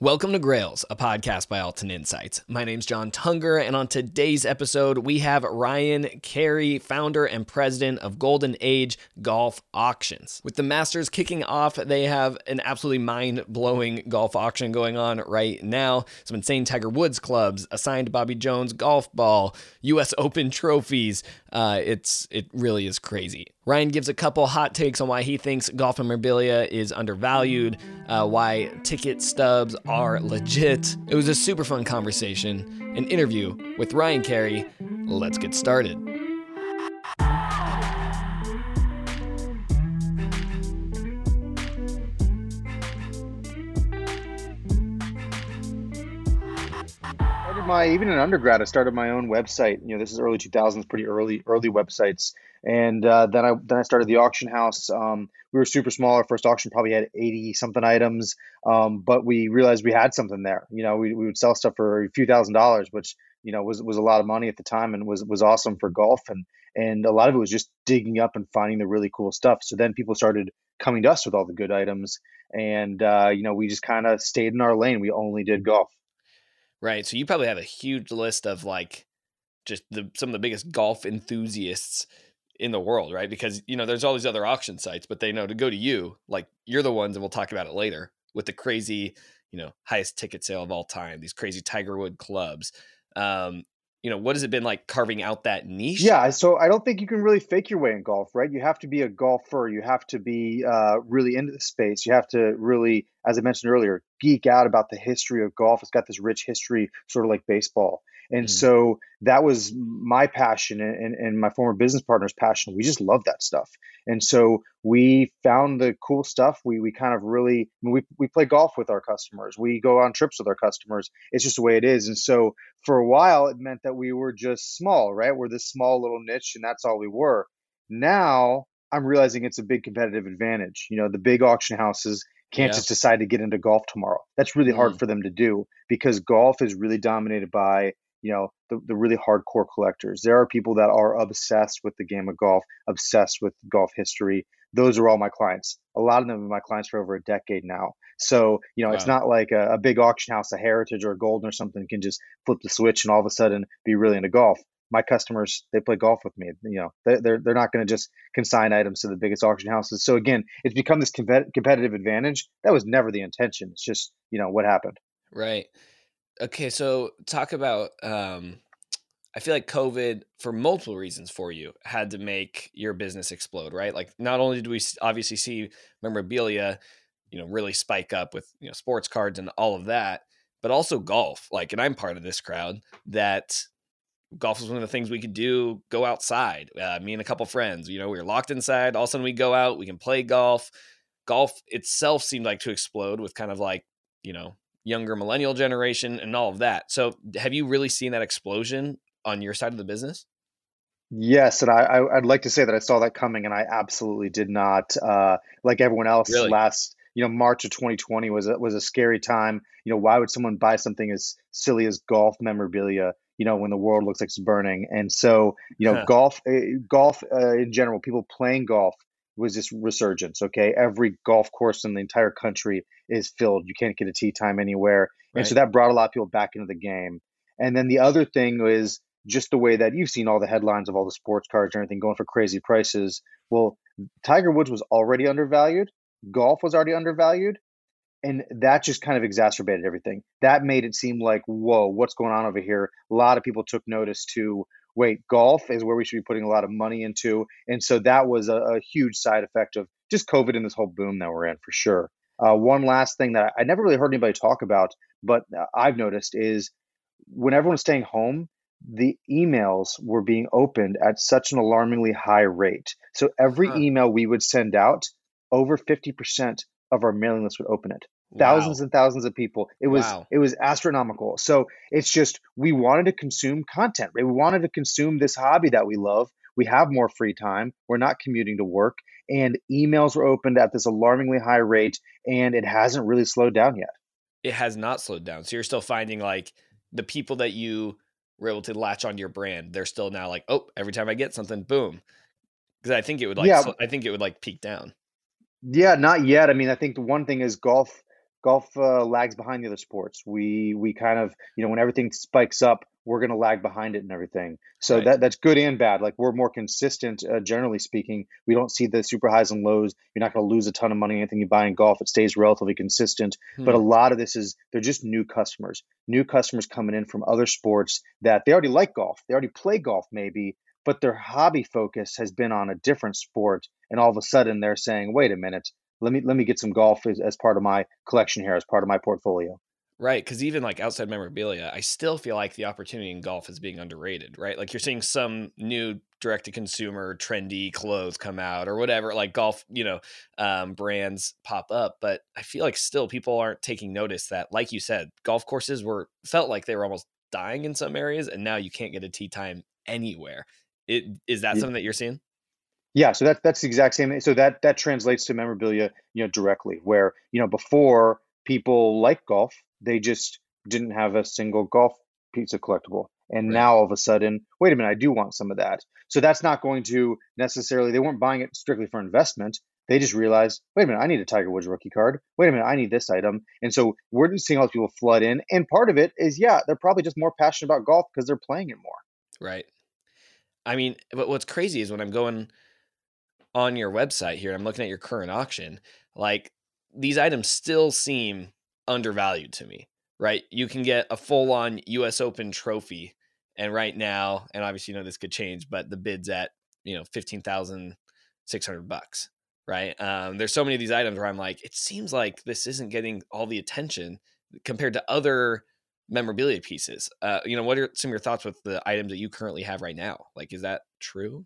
Welcome to Grails, a podcast by Altan Insights. My name's John Tunger, and on today's episode, we have Ryan Carey, founder and president of Golden Age Golf Auctions. With the Masters kicking off, they have an absolutely mind blowing golf auction going on right now. Some insane Tiger Woods clubs, assigned Bobby Jones golf ball, U.S. Open trophies. Uh, it's it really is crazy. Ryan gives a couple hot takes on why he thinks golf memorabilia is undervalued, uh, why ticket stubs are legit. It was a super fun conversation, an interview with Ryan Carey. Let's get started. My even in undergrad, I started my own website. You know, this is early 2000s, pretty early early websites. And uh, then I then I started the auction house. Um, we were super small. Our first auction probably had 80 something items, um, but we realized we had something there. You know, we, we would sell stuff for a few thousand dollars, which you know was was a lot of money at the time and was was awesome for golf. And and a lot of it was just digging up and finding the really cool stuff. So then people started coming to us with all the good items, and uh, you know we just kind of stayed in our lane. We only did golf. Right. So you probably have a huge list of like just the some of the biggest golf enthusiasts in the world, right? Because you know, there's all these other auction sites, but they know to go to you, like you're the ones and we'll talk about it later with the crazy, you know, highest ticket sale of all time, these crazy Tiger Wood clubs. Um, you know, what has it been like carving out that niche? Yeah, so I don't think you can really fake your way in golf, right? You have to be a golfer. You have to be uh, really into the space. You have to really, as I mentioned earlier, geek out about the history of golf. It's got this rich history, sort of like baseball. And mm. so that was my passion and, and my former business partner's passion. We just love that stuff. And so we found the cool stuff. We, we kind of really, we, we play golf with our customers. We go on trips with our customers. It's just the way it is. And so for a while, it meant that we were just small, right? We're this small little niche and that's all we were. Now I'm realizing it's a big competitive advantage. You know, the big auction houses can't yeah. just decide to get into golf tomorrow. That's really hard mm. for them to do because golf is really dominated by you know the, the really hardcore collectors. There are people that are obsessed with the game of golf obsessed with golf history. Those are all my clients. A lot of them are my clients for over a decade now. So you know wow. it's not like a, a, big auction house a heritage or a Goldin or something can just flip the switch and all of a sudden be really into golf. My customers they play golf with me you know. They're, they're, they're not going to just consign items to the biggest auction houses. So again it's become this competitive advantage. That was never the intention. It's just you know what happened. Right Okay, so talk about um I feel like COVID for multiple reasons for you had to make your business explode, right? Like not only did we obviously see memorabilia, you know, really spike up with, you know, sports cards and all of that, but also golf. Like and I'm part of this crowd that golf was one of the things we could do go outside uh, me and a couple friends you know we were locked inside all of a sudden we go out we can play golf golf itself seemed like to explode with kind of like you know younger millennial generation and all of that. So have you really seen that explosion on your side of the business? Yes, and I, I would like to say that I saw that coming, and I absolutely did not. Uh, like everyone else, really? last you know March of 2020 was a, was a scary time. You know, why would someone buy something as silly as golf memorabilia? You know, when the world looks like it's burning, and so you know, golf, uh, golf uh, in general, people playing golf was this resurgence. Okay, every golf course in the entire country is filled. You can't get a tee time anywhere, right. and so that brought a lot of people back into the game. And then the other thing is just the way that you've seen all the headlines of all the sports cards and everything going for crazy prices. Well, Tiger Woods was already undervalued. Golf was already undervalued. And that just kind of exacerbated everything. That made it seem like, whoa, what's going on over here? A lot of people took notice to wait, golf is where we should be putting a lot of money into. And so that was a, a huge side effect of just COVID and this whole boom that we're in for sure. Uh, one last thing that I never really heard anybody talk about, but uh, I've noticed is when everyone's staying home, the emails were being opened at such an alarmingly high rate. So every huh. email we would send out, over 50% of our mailing list would open it thousands wow. and thousands of people. It was wow. it was astronomical. So it's just we wanted to consume content right? We wanted to consume this hobby that we love. We have more free time. We're not commuting to work. And emails were opened at this alarmingly high rate and it hasn't really slowed down yet. It has not slowed down. So you're still finding like the people that you were able to latch onto your brand they're still now like oh every time i get something boom. Because i think it would like yeah. i think it would like peak down. Yeah not yet. I mean i think the one thing is golf golf uh, lags behind the other sports. We we kind of you know when everything spikes up, we're going to lag behind it and everything. So right. that that's good and bad. Like we're more consistent, uh, generally speaking. We don't see the super highs and lows. You're not going to lose a ton of money anything you buy in golf. It stays relatively consistent. Hmm. But a lot of this is they're just new customers, new customers coming in from other sports that they already like golf. They already play golf maybe, but their hobby focus has been on a different sport. And all of a sudden they're saying, wait a minute, let me let me get some golf as, as part of my collection here, as part of my portfolio. Right, because even like outside memorabilia, I still feel like the opportunity in golf is being underrated. Right, like you're seeing some new direct to consumer trendy clothes come out or whatever, like golf, you know, um, brands pop up. But I feel like still people aren't taking notice that, like you said, golf courses were felt like they were almost dying in some areas, and now you can't get a tee time anywhere. It is that yeah. something that you're seeing? Yeah, so that that's the exact same. So that that translates to memorabilia, you know, directly. Where you know before people like golf, they just didn't have a single golf pizza collectible, and right. now all of a sudden, wait a minute, I do want some of that. So that's not going to necessarily. They weren't buying it strictly for investment. They just realized, wait a minute, I need a Tiger Woods rookie card. Wait a minute, I need this item. And so we're just seeing all these people flood in. And part of it is, yeah, they're probably just more passionate about golf because they're playing it more. Right. I mean, but what's crazy is when I'm going on your website here, I'm looking at your current auction, like these items still seem undervalued to me, right? You can get a full on US Open trophy. And right now, and obviously, you know, this could change, but the bid's at, you know, 15,600 bucks, right? Um, there's so many of these items where I'm like, it seems like this isn't getting all the attention compared to other memorabilia pieces. Uh, you know, what are some of your thoughts with the items that you currently have right now? Like, is that true?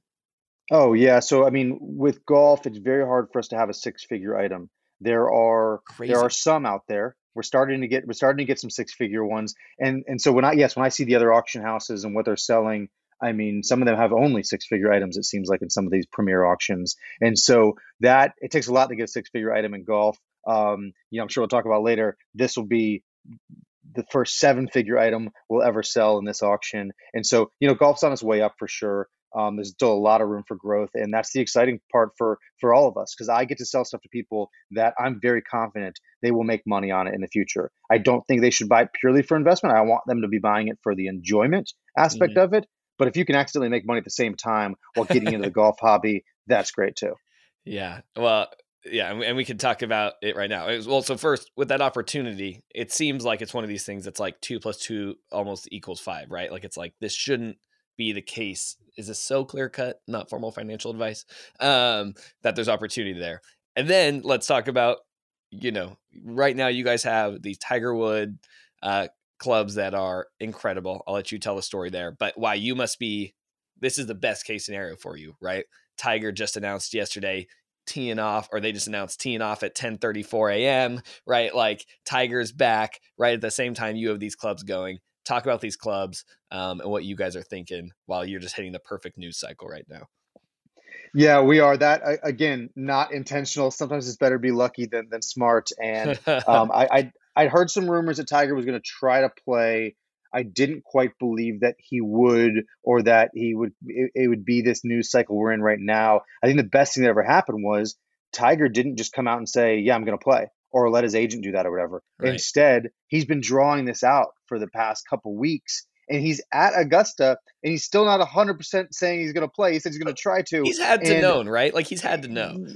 Oh yeah, so I mean, with golf, it's very hard for us to have a six-figure item. There are Crazy. there are some out there. We're starting to get we're starting to get some six-figure ones, and and so when I yes when I see the other auction houses and what they're selling, I mean, some of them have only six-figure items. It seems like in some of these premier auctions, and so that it takes a lot to get a six-figure item in golf. Um, you know, I'm sure we'll talk about later. This will be the first seven-figure item we'll ever sell in this auction, and so you know, golf's on its way up for sure. Um, there's still a lot of room for growth, and that's the exciting part for for all of us because I get to sell stuff to people that I'm very confident they will make money on it in the future. I don't think they should buy it purely for investment. I want them to be buying it for the enjoyment aspect mm-hmm. of it. But if you can accidentally make money at the same time while getting into the golf hobby, that's great too. Yeah. Well, yeah, and we, and we can talk about it right now. Was, well, so first with that opportunity, it seems like it's one of these things that's like two plus two almost equals five, right? Like it's like this shouldn't be the case is this so clear cut not formal financial advice um, that there's opportunity there. And then let's talk about you know right now you guys have these tiger wood uh, clubs that are incredible. I'll let you tell the story there but why you must be this is the best case scenario for you right? Tiger just announced yesterday teeing off or they just announced teeing off at 10 34 a.m right? Like tiger's back right? At the same time you have these clubs going talk about these clubs um, and what you guys are thinking while you're just hitting the perfect news cycle right now. Yeah, we are. That again, not intentional. Sometimes it's better to be lucky than, than smart. And um, I, I I heard some rumors that Tiger was going to try to play. I didn't quite believe that he would, or that he would. It, it would be this news cycle we're in right now. I think the best thing that ever happened was Tiger didn't just come out and say, "Yeah, I'm going to play." Or let his agent do that or whatever. Right. Instead, he's been drawing this out for the past couple weeks and he's at Augusta and he's still not 100% saying he's going to play. He says he's going to try to. He's had to know, right? Like he's had to know.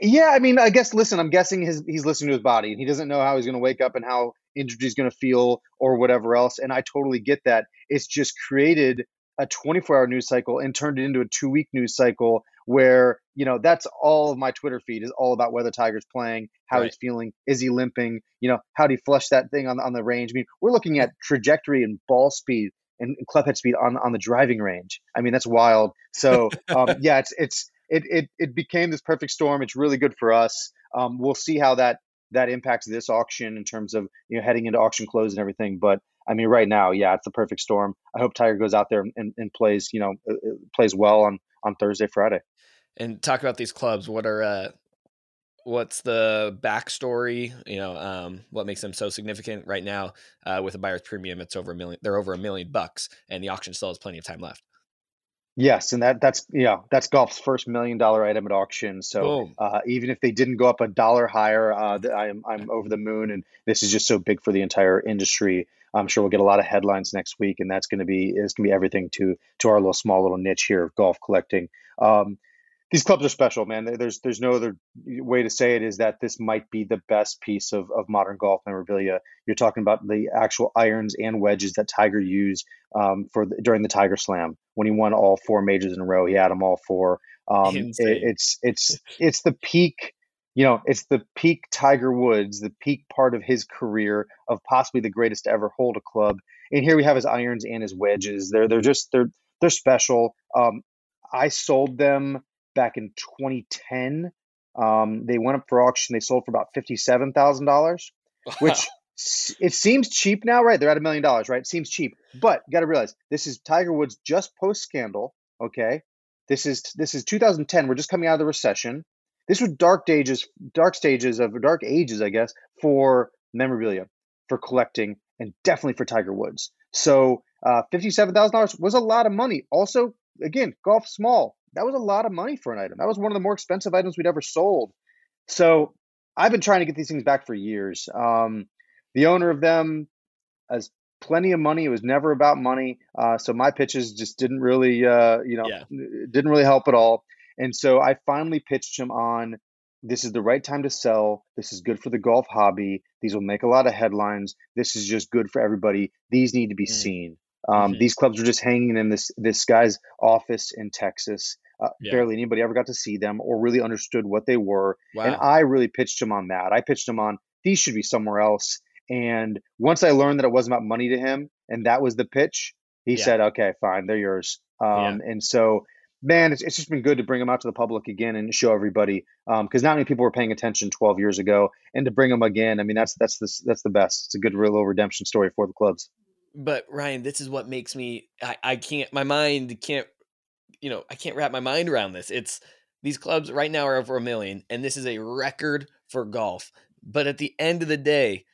Yeah, I mean, I guess listen, I'm guessing his he's listening to his body and he doesn't know how he's going to wake up and how injured he's going to feel or whatever else and I totally get that. It's just created a 24 hour news cycle and turned it into a 2 week news cycle where you know that's all of my twitter feed is all about whether tiger's playing how right. he's feeling is he limping you know how did he flush that thing on, on the range? I mean we're looking at trajectory and ball speed and club head speed on, on the driving range. I mean that's wild. So um, yeah it's it's it, it it became this perfect storm. It's really good for us. Um, we'll see how that that impacts this auction in terms of you know heading into auction close and everything but I mean, right now, yeah, it's the perfect storm. I hope Tiger goes out there and, and plays, you know, uh, uh, plays well on on Thursday, Friday and talk about these clubs. What are uh, what's the backstory? You know, um, what makes them so significant right now uh, with a buyer's premium? It's over a million. They're over a million bucks, and the auction still has plenty of time left. Yes, and that that's yeah, that's golf's first million dollar item at auction. So uh, even if they didn't go up a dollar higher, uh, I'm I'm over the moon, and this is just so big for the entire industry. I'm sure we'll get a lot of headlines next week, and that's going to be is going to be everything to to our little small little niche here of golf collecting. Um, these clubs are special, man. There's there's no other way to say it is that this might be the best piece of, of modern golf memorabilia. You're talking about the actual irons and wedges that Tiger used um, for the, during the Tiger Slam when he won all four majors in a row. He had them all four. Um, it, it's it's it's the peak. You know, it's the peak Tiger Woods, the peak part of his career of possibly the greatest to ever hold a club. And here we have his irons and his wedges. They're they're just they're they're special. Um, I sold them back in 2010. Um, they went up for auction. They sold for about fifty-seven thousand dollars, which it seems cheap now, right? They're at a million dollars, right? It seems cheap, but you got to realize this is Tiger Woods just post scandal. Okay, this is this is 2010. We're just coming out of the recession. This was dark ages, dark stages of dark ages, I guess, for memorabilia, for collecting, and definitely for Tiger Woods. So uh, fifty-seven thousand dollars was a lot of money. Also, again, golf small that was a lot of money for an item. That was one of the more expensive items we'd ever sold. So I've been trying to get these things back for years. Um, the owner of them has plenty of money. It was never about money. Uh, so my pitches just didn't really, uh, you know, yeah. didn't really help at all. And so I finally pitched him on this is the right time to sell. This is good for the golf hobby. These will make a lot of headlines. This is just good for everybody. These need to be mm. seen. Um, mm-hmm. These clubs were just hanging in this this guy's office in Texas, uh, yeah. Barely anybody ever got to see them or really understood what they were. Wow. And I really pitched him on that. I pitched him on these should be somewhere else. And once I learned that it wasn't about money to him, and that was the pitch, he yeah. said, "Okay, fine, they're yours." Um, yeah. And so, man, it's, it's just been good to bring them out to the public again and show everybody because um, not many people were paying attention 12 years ago, and to bring them again, I mean, that's that's the that's the best. It's a good real redemption story for the clubs. But Ryan, this is what makes me I, I can't my mind can't you know, I can't wrap my mind around this. It's these clubs right now are over a million, and this is a record for golf. But at the end of the day,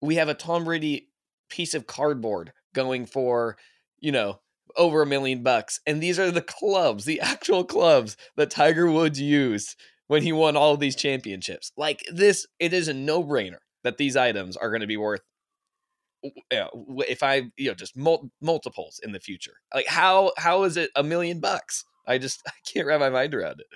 we have a Tom Brady piece of cardboard going for, you know, over a million bucks. And these are the clubs, the actual clubs that Tiger Woods used when he won all these championships. Like this, it is a no brainer that these items are going to be worth yeah, if I you know just mul- multiples in the future. Like how how is it a million bucks? I just I can't wrap my mind around it.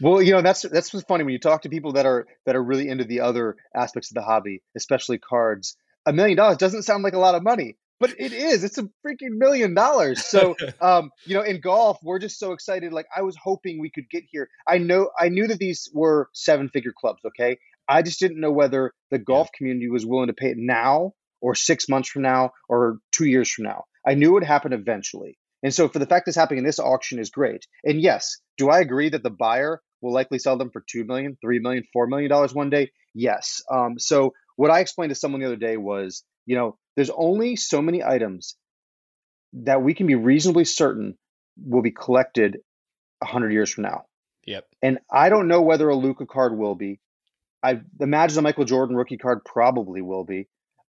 Well, you know that's that's what's funny when you talk to people that are that are really into the other aspects of the hobby, especially cards. A million dollars doesn't sound like a lot of money, but it is. It's a freaking million dollars. So, um, you know, in golf, we're just so excited. Like I was hoping we could get here. I know I knew that these were seven figure clubs. Okay, I just didn't know whether the golf community was willing to pay it now or six months from now or two years from now. I knew it would happen eventually. And so for the fact this happening in this auction is great. And yes, do I agree that the buyer will likely sell them for $2 million, $3 million, $4 million one day? Yes. Um, so what I explained to someone the other day was, you know, there's only so many items that we can be reasonably certain will be collected 100 years from now. Yep. And I don't know whether a Luka card will be. I imagine a Michael Jordan rookie card probably will be.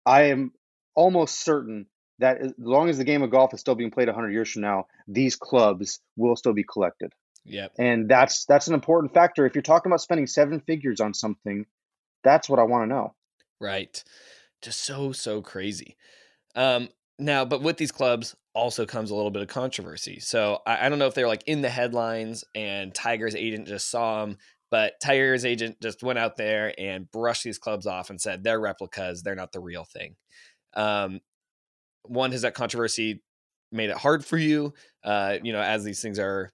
I am almost certain that as long as the game of golf is still being played 100 years from now, these clubs will still be collected. Yep. And that's that's an important factor. If you're talking about spending seven figures on something, that's what I want to know. Right. Just so so crazy. Um now, but with these clubs also comes a little bit of controversy. So I, I don't know if they're like in the headlines and Tiger's agent just saw them but Tiger's agent just went out there and brushed these clubs off and said they're replicas, they're not the real thing. Um, one, has that controversy made it hard for you? Uh, you know, as these things are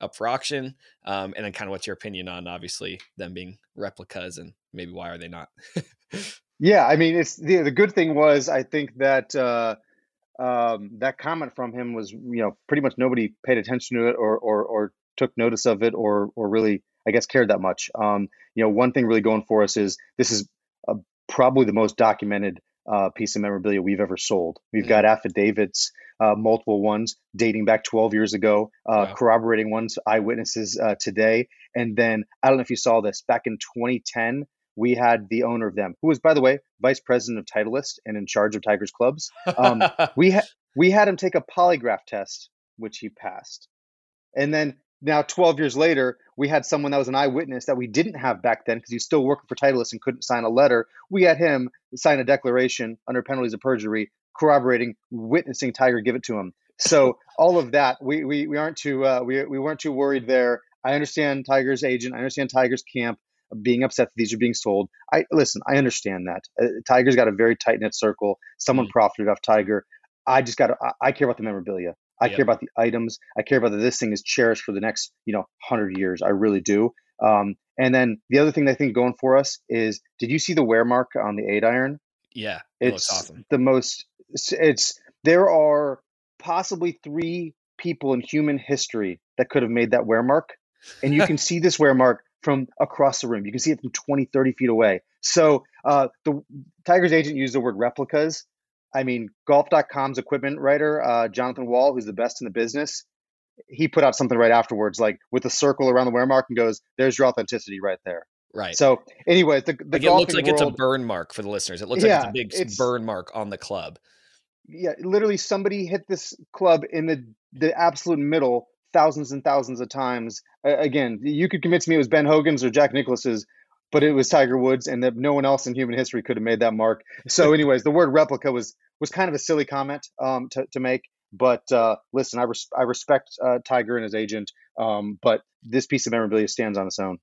up for auction, um, and then kind of what's your opinion on obviously them being replicas and maybe why are they not? yeah, I mean, it's the the good thing was I think that. Uh, um, that comment from him was, you know, pretty much nobody paid attention to it or, or, or took notice of it or, or really I guess, cared that much. Um, you know, one thing really going for us is this is probably the most documented uh, piece of memorabilia we've ever sold. We've got mm-hmm. affidavits, uh, multiple ones dating back 12 years ago, uh, wow. corroborating ones, eyewitnesses uh, today. And then I don't know if you saw this back in 2010. We had the owner of them, who was, by the way, vice president of Titleist and in charge of Tigers clubs. Um, we had we had him take a polygraph test, which he passed. And then now 12 years later, we had someone that was an eyewitness that we didn't have back then because he was still working for Titleist and couldn't sign a letter. We had him sign a declaration under penalties of perjury, corroborating, witnessing Tiger give it to him. So all of that, we we, we aren't too uh, we we weren't too worried there. I understand Tiger's agent. I understand Tiger's camp being upset that these are being sold. I listen. I understand that uh, Tiger's got a very tight knit circle. Someone mm-hmm. profited off Tiger. I just got to. I, I care about the memorabilia. I yep. care about the items. I care about that this thing is cherished for the next, you know, hundred years. I really do. Um, and then the other thing I think going for us is, did you see the wear mark on the eight iron? Yeah, it it's awesome. the most. It's there are possibly three people in human history that could have made that wear mark, and you can see this wear mark from across the room. You can see it from 20, 30 feet away. So uh, the Tiger's agent used the word replicas. I mean, golf.com's equipment writer, uh, Jonathan Wall, who's the best in the business, he put out something right afterwards, like with a circle around the wear mark and goes, there's your authenticity right there. Right. So, anyways, the, the like it looks like world, it's a burn mark for the listeners. It looks yeah, like it's a big burn mark on the club. Yeah, literally, somebody hit this club in the the absolute middle thousands and thousands of times. Uh, again, you could convince me it was Ben Hogan's or Jack Nicklaus's, but it was Tiger Woods, and that no one else in human history could have made that mark. So, anyways, the word replica was was kind of a silly comment um, to to make. But uh, listen, I res- I respect uh, Tiger and his agent, um, but this piece of memorabilia stands on its own.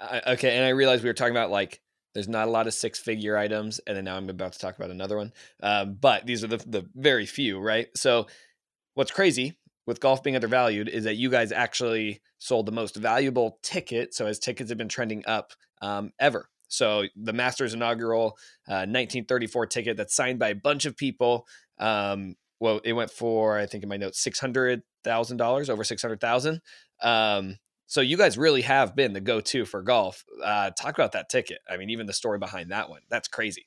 okay, and I realized we were talking about like there's not a lot of six figure items, and then now I'm about to talk about another one. Um, but these are the the very few, right? So what's crazy with golf being undervalued is that you guys actually sold the most valuable ticket. So as tickets have been trending up um, ever. So the Masters inaugural uh, 1934 ticket that's signed by a bunch of people. Um, well, it went for I think in my notes six hundred thousand dollars, over six hundred thousand. Um, so you guys really have been the go-to for golf. Uh, talk about that ticket. I mean, even the story behind that one. That's crazy.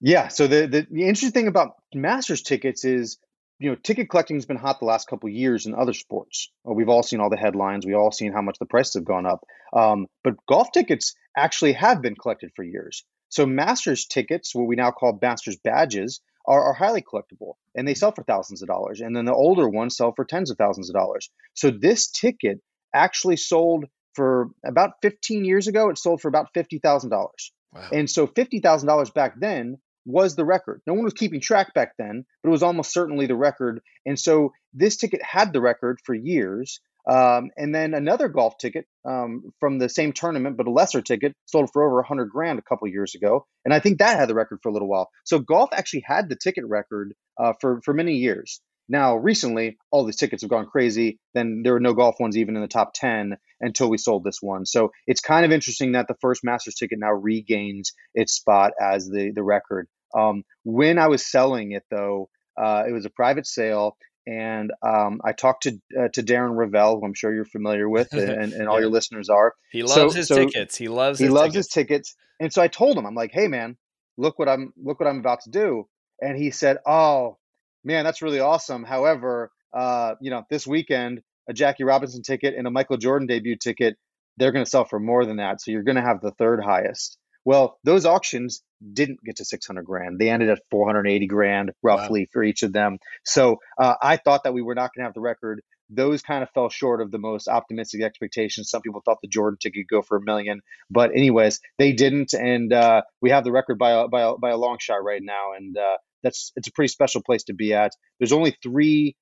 Yeah. So the, the, the interesting thing about Masters tickets is you know, ticket collecting has been hot the last couple years in other sports. Uh, we've all seen all the headlines. We all seen how much the prices have gone up. Um, but golf tickets actually have been collected for years. So Masters tickets, what we now call Masters badges, are, are highly collectible, and they sell for thousands of dollars. And then the older ones sell for tens of thousands of dollars. So this ticket actually sold for about 15 years ago. It sold for about fifty thousand dollars. Wow. And so fifty thousand dollars back then was the record. No one was keeping track back then, but it was almost certainly the record. And so this ticket had the record for years. Um, and then another golf ticket um, from the same tournament, but a lesser ticket, sold for over 100 grand a couple years ago. And I think that had the record for a little while. So golf actually had the ticket record uh, for, for many years. Now, recently, all these tickets have gone crazy. Then there were no golf ones even in the top 10 until we sold this one. So it's kind of interesting that the first Masters ticket now regains its spot as the, the record. Um, when I was selling it, though, uh, it was a private sale. And um, I talked to uh, to Darren Rovell, who I'm sure you're familiar with, and, and all yeah. your listeners are. He loves so, his so tickets. He loves he his loves tickets. his tickets. And so I told him, I'm like, hey man, look what I'm look what I'm about to do. And he said, oh man, that's really awesome. However, uh, you know, this weekend, a Jackie Robinson ticket and a Michael Jordan debut ticket, they're going to sell for more than that. So you're going to have the third highest. Well, those auctions didn't get to 600 grand. They ended at 480 grand roughly wow. for each of them. So uh, I thought that we were not going to have the record. Those kind of fell short of the most optimistic expectations. Some people thought the Jordan ticket could go for a million, but anyways, they didn't, and uh, we have the record by a, by a, by a long shot right now. And uh, that's it's a pretty special place to be at. There's only three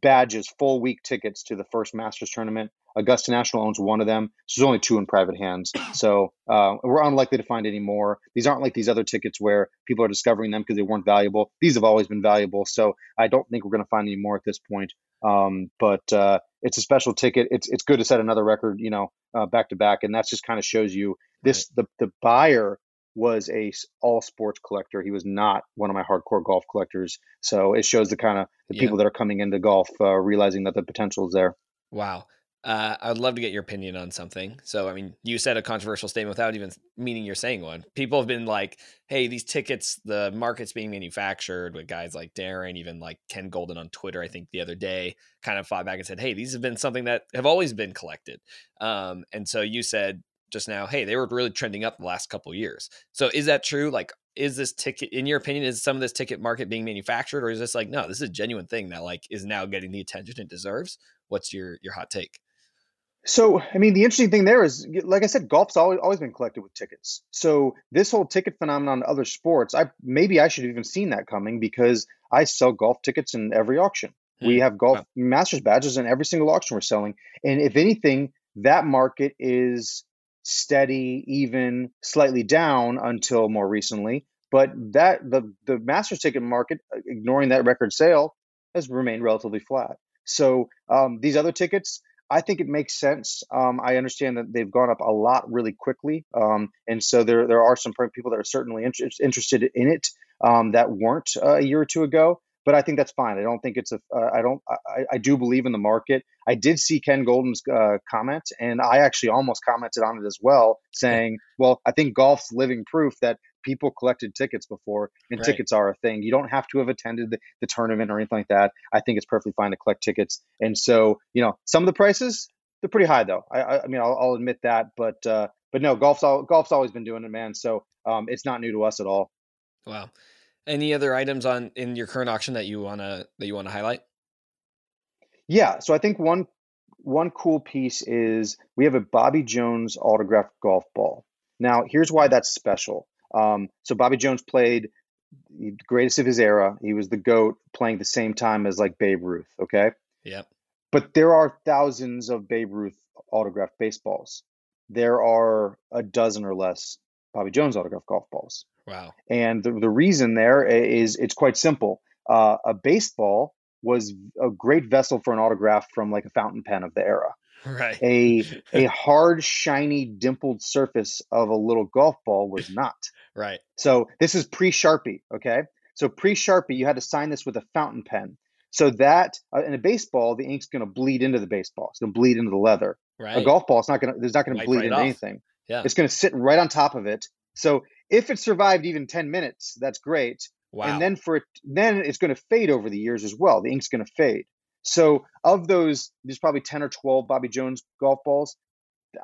badges, full week tickets to the first Masters tournament. Augusta National owns one of them. So there's only two in private hands. So uh, we're unlikely to find any more. These aren't like these other tickets where people are discovering them because they weren't valuable. These have always been valuable. So I don't think we're going to find any more at this point. Um, but uh, it's a special ticket. It's it's good to set another record, you know, uh, back to back, and that just kind of shows you this right. the the buyer was a all sports collector. He was not one of my hardcore golf collectors. So it shows the kind of the yeah. people that are coming into golf uh, realizing that the potential is there. Wow. Uh, I'd love to get your opinion on something. So, I mean, you said a controversial statement without even meaning you're saying one. People have been like, hey, these tickets, the market's being manufactured with guys like Darren, even like Ken Goldin on Twitter, I think the other day, kind of fought back and said, hey, these have been something that have always been collected. Um, and so you said, just now, hey, they were really trending up the last couple years. So is that true? Like, is this ticket, in your opinion, is some of this ticket market being manufactured, or is this like, no, this is a genuine thing that like is now getting the attention it deserves? What's your your hot take? So, I mean, the interesting thing there is, like I said, golf's always, always been collected with tickets. So, this whole ticket phenomenon in other sports, I maybe I should have even seen that coming because I sell golf tickets in every auction. Hmm. We have golf wow. masters badges in every single auction we're selling. And if anything, that market is steady, even slightly down until more recently. But that the the Masters ticket market, uh, ignoring that record sale, has remained relatively flat. So um, these other tickets, I think it makes sense. Um, I understand that they've gone up a lot really quickly, um, and so there there are some people that are certainly inter- interested in it um, that weren't uh, a year or two ago but I think that's fine. I don't think it's a. Uh, I don't. I, I do believe in the market. I did see Ken Goldin's uh, comment, and I actually almost commented on it as well, saying, "Well, I think golf's living proof that people collected tickets before, and right. tickets are a thing. You don't have to have attended the, the tournament or anything like that. I think it's perfectly fine to collect tickets. And so, you know, some of the prices they're pretty high though. I, I mean, I'll, I'll, admit that, but uh, but no, golf's all, golf's always been doing it, man. So um, it's not new to us at all. Wow. Any other items on in your current auction that you wanna that you wanna highlight? Yeah, so I think one one cool piece is we have a Bobby Jones autographed golf ball. Now, here's why that's special. Um, so Bobby Jones played the greatest of his era. He was the goat, playing the same time as like Babe Ruth. Okay. Yep. But there are thousands of Babe Ruth autographed baseballs. There are a dozen or less Bobby Jones autographed golf balls. Wow. And the, the reason there is it's quite simple. Uh, a baseball was a great vessel for an autograph from like a fountain pen of the era. Right. A a hard, shiny, dimpled surface of a little golf ball was not. right. So this is pre Sharpie. Okay. So pre Sharpie, you had to sign this with a fountain pen. So that uh, in a baseball, the ink's going to bleed into the baseball. It's going to bleed into the leather. Right. A golf ball, it's not going to. There's not going to bleed right into off. anything. Yeah. It's going to sit right on top of it. So if it survived even 10 minutes, that's great. Wow. And then for it, then it's going to fade over the years as well. The ink's going to fade. So of those, there's probably 10 or 12 Bobby Jones golf balls.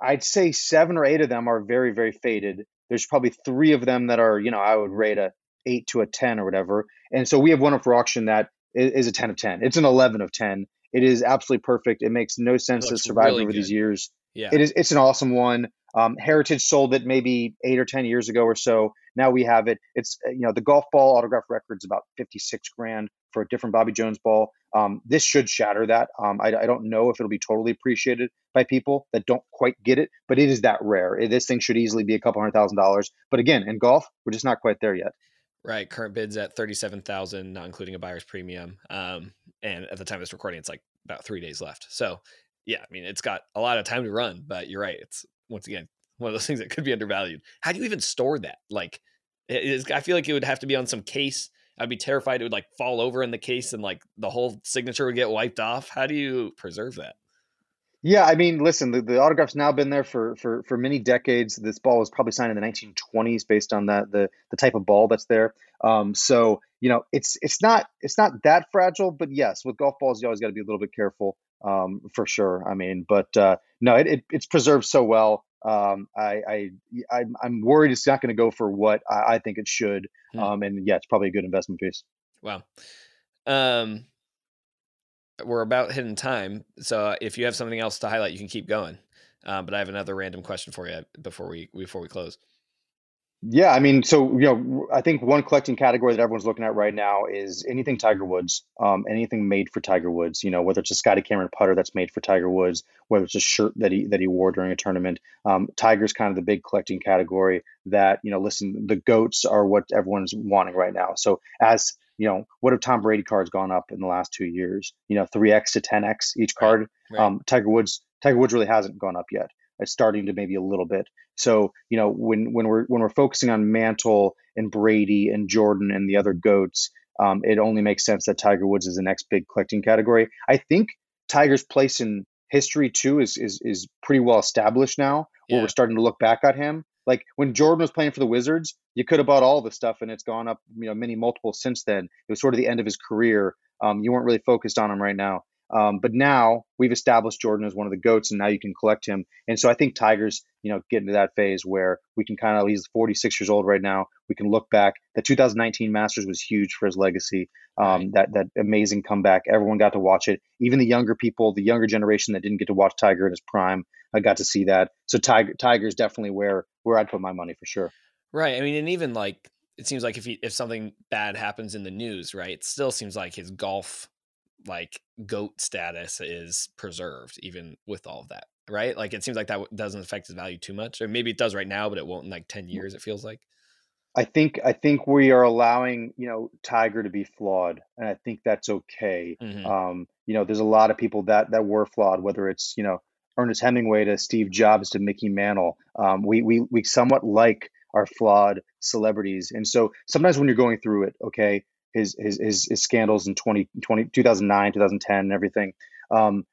I'd say seven or eight of them are very, very faded. There's probably three of them that are, you know, I would rate a eight to a 10 or whatever. And so we have one up for auction that is a 10 of 10. It's an 11 of 10. It is absolutely perfect. It makes no sense to survive really over good. these years. Yeah. It is, it's an awesome one. Um, Heritage sold it maybe eight or ten years ago or so. Now we have it. It's uh, you know the golf ball autograph record's about fifty six grand for a different Bobby Jones ball. Um, this should shatter that. Um, I, I, don't know if it'll be totally appreciated by people that don't quite get it, but it is that rare. It, this thing should easily be a couple hundred thousand dollars. But again, in golf, we're just not quite there yet. Right. Current bids at thirty-seven thousand, not including a buyer's premium. Um, and at the time of this recording, it's like about three days left. So, yeah, I mean, it's got a lot of time to run. But you're right. It's once again one of those things that could be undervalued. How do you even store that? Like, I feel like it would have to be on some case. I'd be terrified it would like fall over in the case and like the whole signature would get wiped off. How do you preserve that? Yeah, I mean, listen, the, the autograph's now been there for, for for many decades. This ball was probably signed in the 1920s based on that the the type of ball that's there. Um, so you know, it's it's not it's not that fragile, but yes, with golf balls, you always got to be a little bit careful um, for sure. I mean, but uh, no, it, it, it's preserved so well. Um, I, I, I am worried it's not going to go for what I, I think it should. Hmm. Um, and yeah, it's probably a good investment piece. Wow. Um, we're about hitting time, so if you have something else to highlight, you can keep going. Um, but I have another random question for you before we before we close. Yeah, I mean, so you know, I think one collecting category that everyone's looking at right now is anything Tiger Woods, um, anything made for Tiger Woods. You know, whether it's a Scotty Cameron putter that's made for Tiger Woods, whether it's a shirt that he that he wore during a tournament. Um, Tiger's kind of the big collecting category that you know. Listen, the goats are what everyone's wanting right now. So as you know, what have Tom Brady cards gone up in the last two years? You know, three x to ten x each card. Right, right. Um, Tiger Woods, Tiger Woods really hasn't gone up yet. It's starting to maybe a little bit. So you know when when we're when we're focusing on Mantle and Brady and Jordan and the other goats, um, it only makes sense that Tiger Woods is the next big collecting category. I think Tiger's place in history too is is is pretty well established now. Where yeah. we're starting to look back at him. Like when Jordan was playing for the Wizards, you could have bought all the stuff, and it's gone up, you know, many multiples since then. It was sort of the end of his career. Um, you weren't really focused on him right now. Um, but now we've established Jordan as one of the goats, and now you can collect him. And so I think Tigers, you know, get into that phase where we can kind of he's 46 years old right now. We can look back. The 2019 Masters was huge for his legacy. Um. That that amazing comeback. Everyone got to watch it. Even the younger people, the younger generation that didn't get to watch Tiger in his prime, I got to see that. So Tiger Tiger's definitely where where I'd put my money for sure. Right. I mean, and even like it seems like if he if something bad happens in the news, right, it still seems like his golf like goat status is preserved even with all of that right? Like it seems like that doesn't affect his value too much or maybe it does right now but it won't in like 10 years it feels like. I think i think we are allowing you know tiger to be flawed and i think that's okay. Mm-hmm. um you know there's a lot of people that that were flawed whether it's you know ernest hemingway to steve jobs to mickey mantle. Um, we we we somewhat like our flawed celebrities and so sometimes when you're going through it okay his his his, his scandals in 20, 20, 2009, 2010, and everything. Um,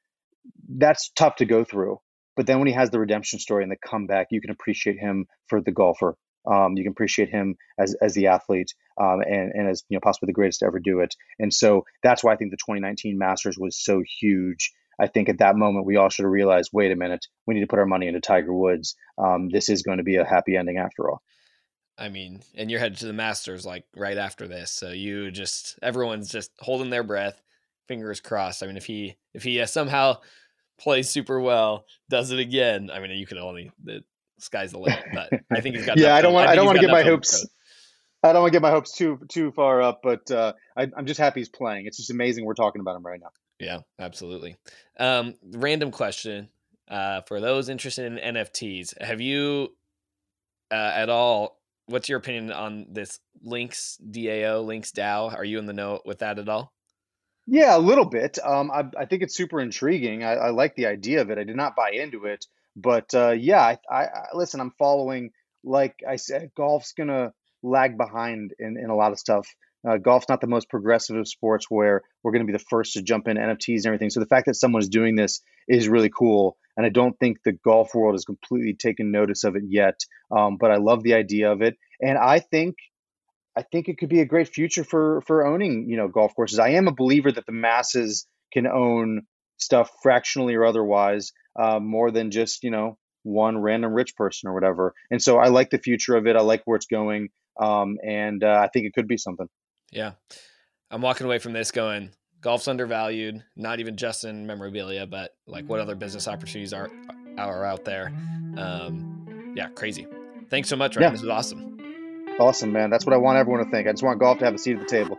that's tough to go through. But then when he has the redemption story and the comeback, you can appreciate him for the golfer. Um, you can appreciate him as as the athlete um, and and as you know possibly the greatest to ever do it. And so that's why I think the 2019 Masters was so huge. I think at that moment we all should have realized, wait a minute, we need to put our money into Tiger Woods. Um, this is going to be a happy ending after all. I mean, and you're headed to the Masters like right after this, so you just everyone's just holding their breath, fingers crossed. I mean, if he if he uh, somehow plays super well, does it again, I mean, you can only the sky's the limit. But I think he's got. yeah, I don't want I, I don't want to get my hopes. I don't want to get my hopes too too far up, but uh, I, am just happy he's playing. It's just amazing we're talking about him right now. Yeah, absolutely. Um, random question uh, for those interested in NFTs: Have you uh, at all what's your opinion on this Links DAO, Links DAO? Are you in the know with that at all? Yeah, a little bit. Um, I, I think it's super intriguing. I, I, like the idea of it. I did not buy into it, but uh, yeah, I, I, I, listen. I'm following. Like I said, golf's gonna lag behind in, in a lot of stuff. Uh, golf's not the most progressive of sports where we're going to be the first to jump in NFTs and everything. So the fact that someone's doing this is really cool. And I don't think the golf world has completely taken notice of it yet. Um, but I love the idea of it. And I think I think it could be a great future for for owning, you know, golf courses. I am a believer that the masses can own stuff fractionally or otherwise, uh, more than just, you know, one random rich person or whatever. And so I like the future of it. I like where it's going. Um, and uh, I think it could be something. Yeah. I'm walking away from this going, golf's undervalued, not even just in memorabilia, but like what other business opportunities are are out there. Um, yeah, crazy. Thanks so much, Ryan. Yeah. This was awesome. Awesome, man. That's what I want everyone to think. I just want golf to have a seat at the table.